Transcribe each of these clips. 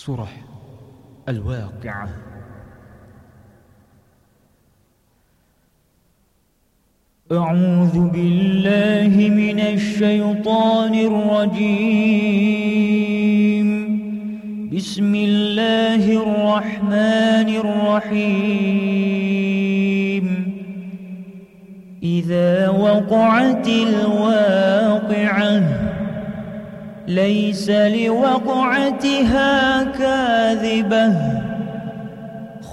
سورة الواقعة أعوذ بالله من الشيطان الرجيم. بسم الله الرحمن الرحيم. إذا وقعت الواقعة ليس لوقعتها كاذبة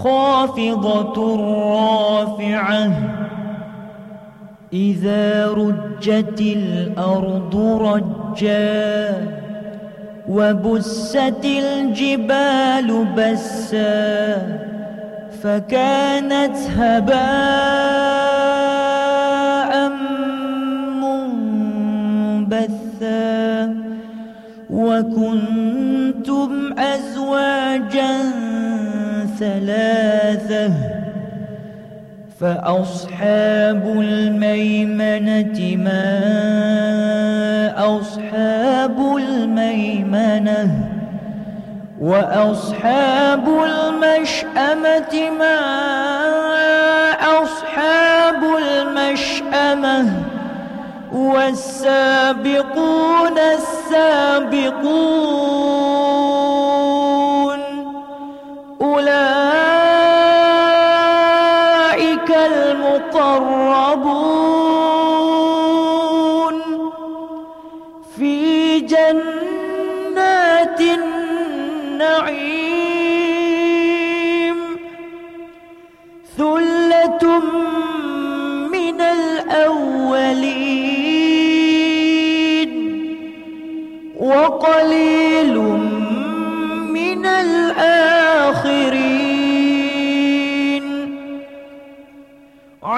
خافضة رافعة إذا رجت الأرض رجا وبست الجبال بسا فكانت هباء وكنتم أزواجا ثلاثة فأصحاب الميمنة ما أصحاب الميمنة وأصحاب المشأمة ما أصحاب المشأمة والسابقون السابقون أولئك المقربون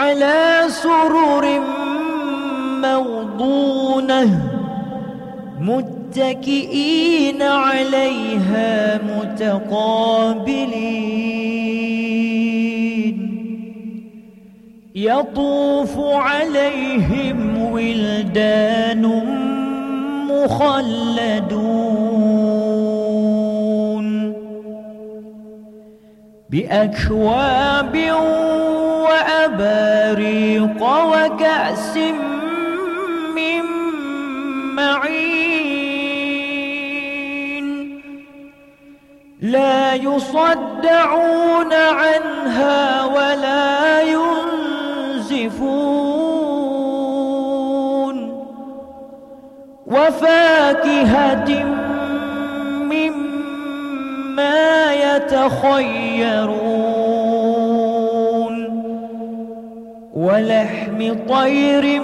على سرر موضونة متكئين عليها متقابلين. يطوف عليهم ولدان مخلدون. بأكواب وأباريق وكأس من معين. لا يصدعون عنها ولا ينزفون. وفاكهة يتخيرون ولحم طير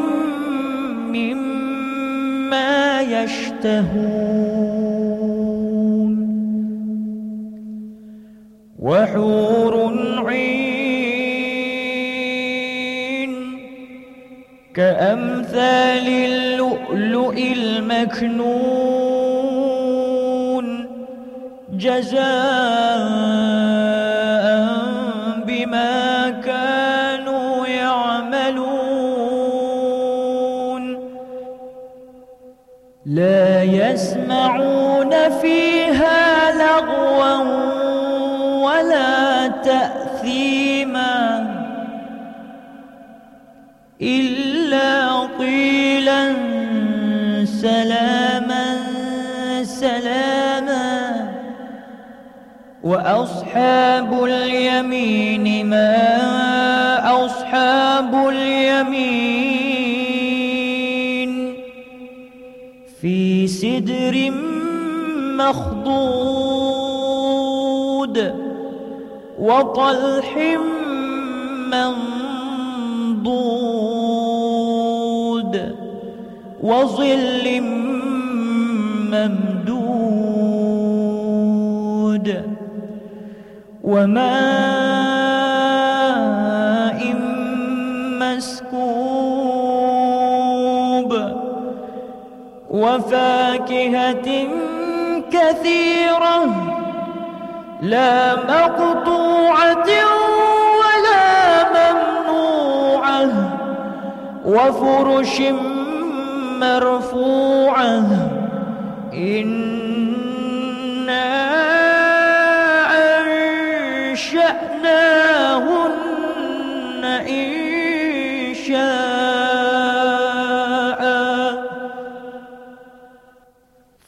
مما يشتهون وحور عين كأمثال اللؤلؤ المكنون جزاء بما كانوا يعملون. لا يسمعون فيها لغوا ولا تأثيما وأصحاب اليمين ما أصحاب اليمين؟ في سدر مخضود وطلح منضود وظل ممدود وماء مسكوب وفاكهة كثيرة لا مقطوعة ولا ممنوعة وفرش مرفوعة إنا شاء.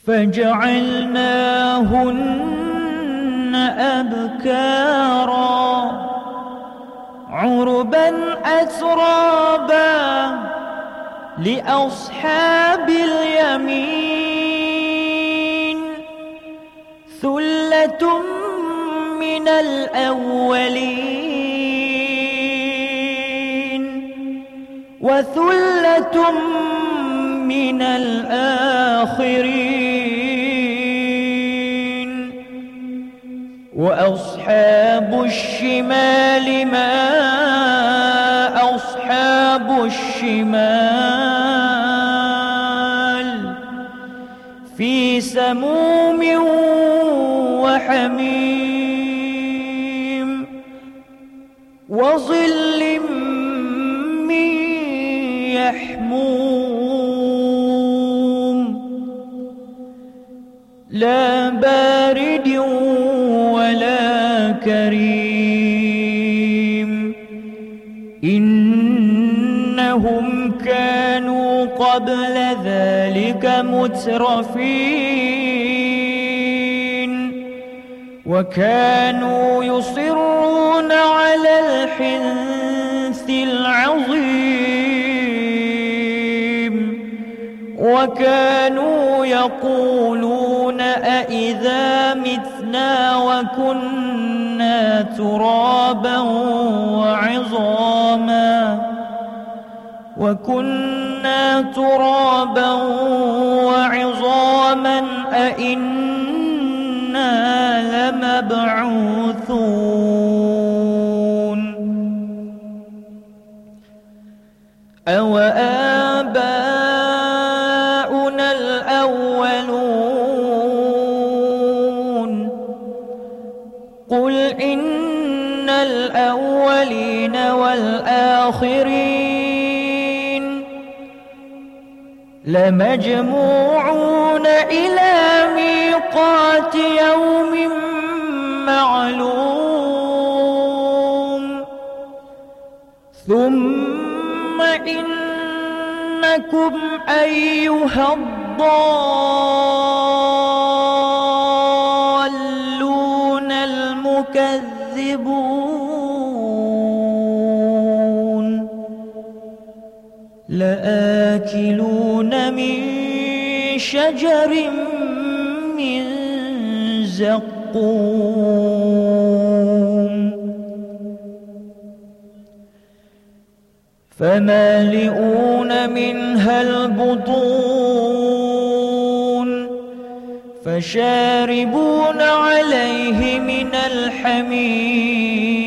فجعلناهن أبكارا عربا أترابا لأصحاب اليمين. ثلة من الأولين. وثلة من الآخرين. وأصحاب الشمال ما أصحاب الشمال. في سموم وحميم. وظل يحموم. لا بارد ولا كريم. إنهم كانوا قبل ذلك مترفين. وكانوا يصرون على الحنث وكانوا يقولون أئذا متنا وكنا ترابا وعظاما وكنا ترابا وعظاما أئنا لمبعوثون الأولين والآخرين. لمجموعون إلى ميقات يوم معلوم. ثم إنكم أيها الضالون. لآكلون من شجر من زقوم. فمالئون منها البطون. فشاربون عليه من الحميم.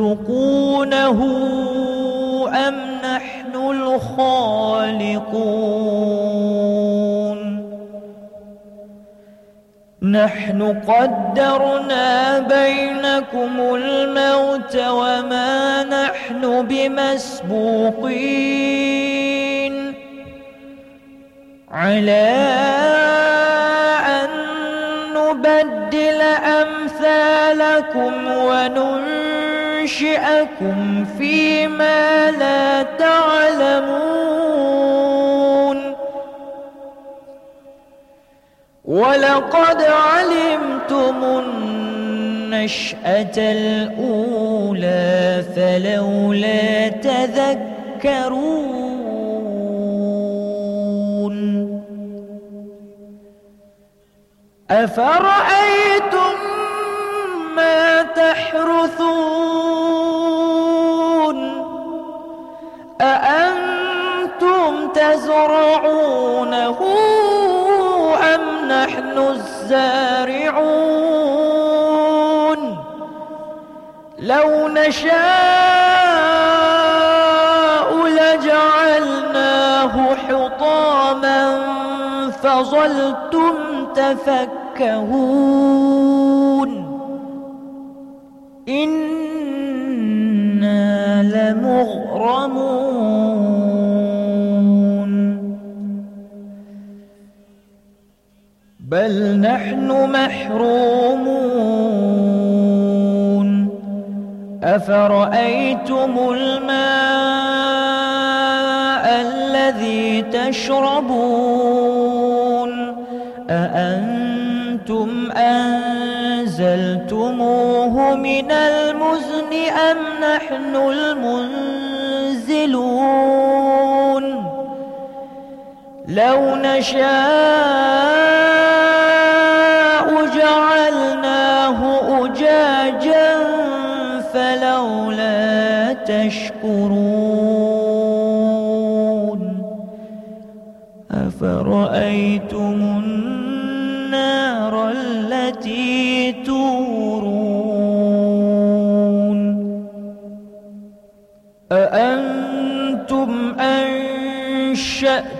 تخلقونه أم نحن الخالقون؟ نحن قدرنا بينكم الموت وما نحن بمسبوقين. على وننشئكم فيما لا تعلمون. ولقد علمتم النشأة الأولى فلولا تذكرون. أفرأيتم ما تحرثون؟ يزرعونه أم نحن الزارعون لو نشاء لجعلناه حطاما فظلتم تفكهون إنا لمغرمون بل نحن محرومون. أفرأيتم الماء الذي تشربون؟ أأنتم أنزلتموه من المزن أم نحن المنزلون؟ لو نشاء جعلناه أجاجا فلولا تشكرون أفرأيتم النار التي تورون أأنتم أنشأتم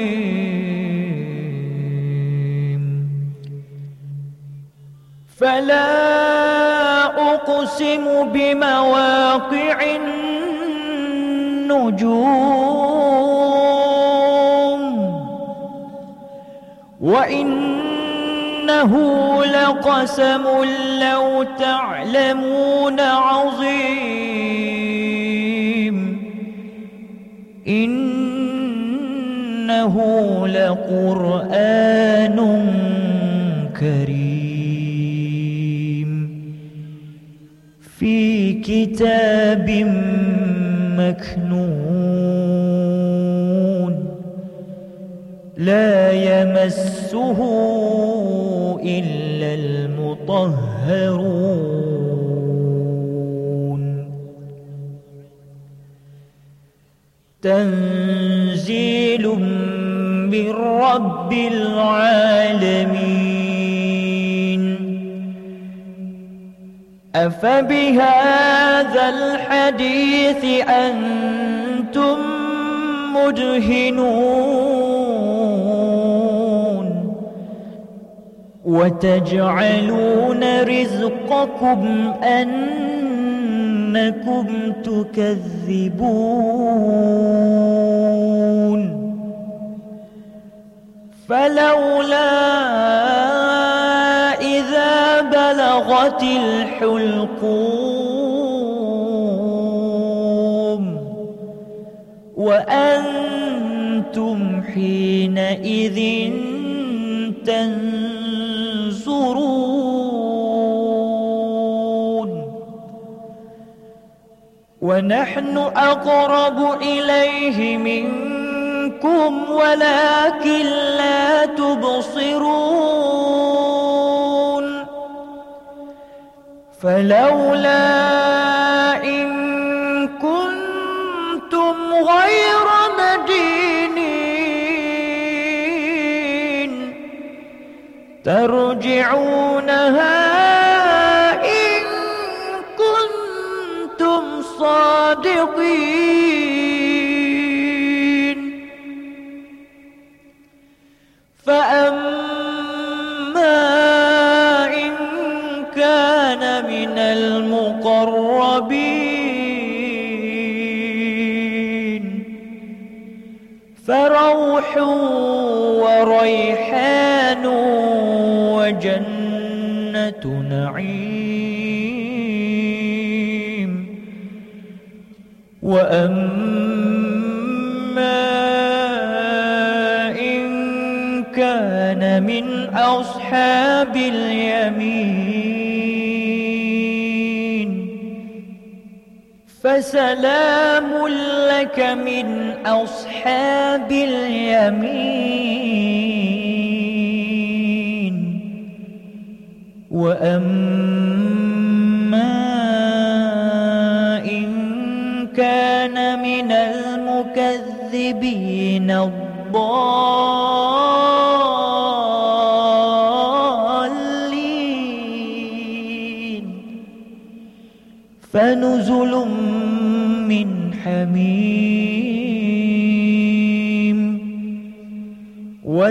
فلا أقسم بمواقع النجوم وإنه لقسم لو تعلمون عظيم إنه لقرآن كريم كتاب مكنون لا يمسه إلا المطهرون. تنزيل من رب العالمين. أفبهذا الحديث أنتم مدهنون وتجعلون رزقكم أنكم تكذبون فلولا بلغت الحلقوم وأنتم حينئذ تنظرون ونحن أقرب إليه منكم ولكن لا تبصرون فلولا إن كنتم غير مدينين ترجعونها إن كنتم صادقين. فروح وريحان وجنة نعيم. وأما إن كان من أصحاب اليمين. فسلام لك من أصحاب اليمين وأما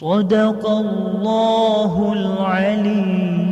صدق الله العليم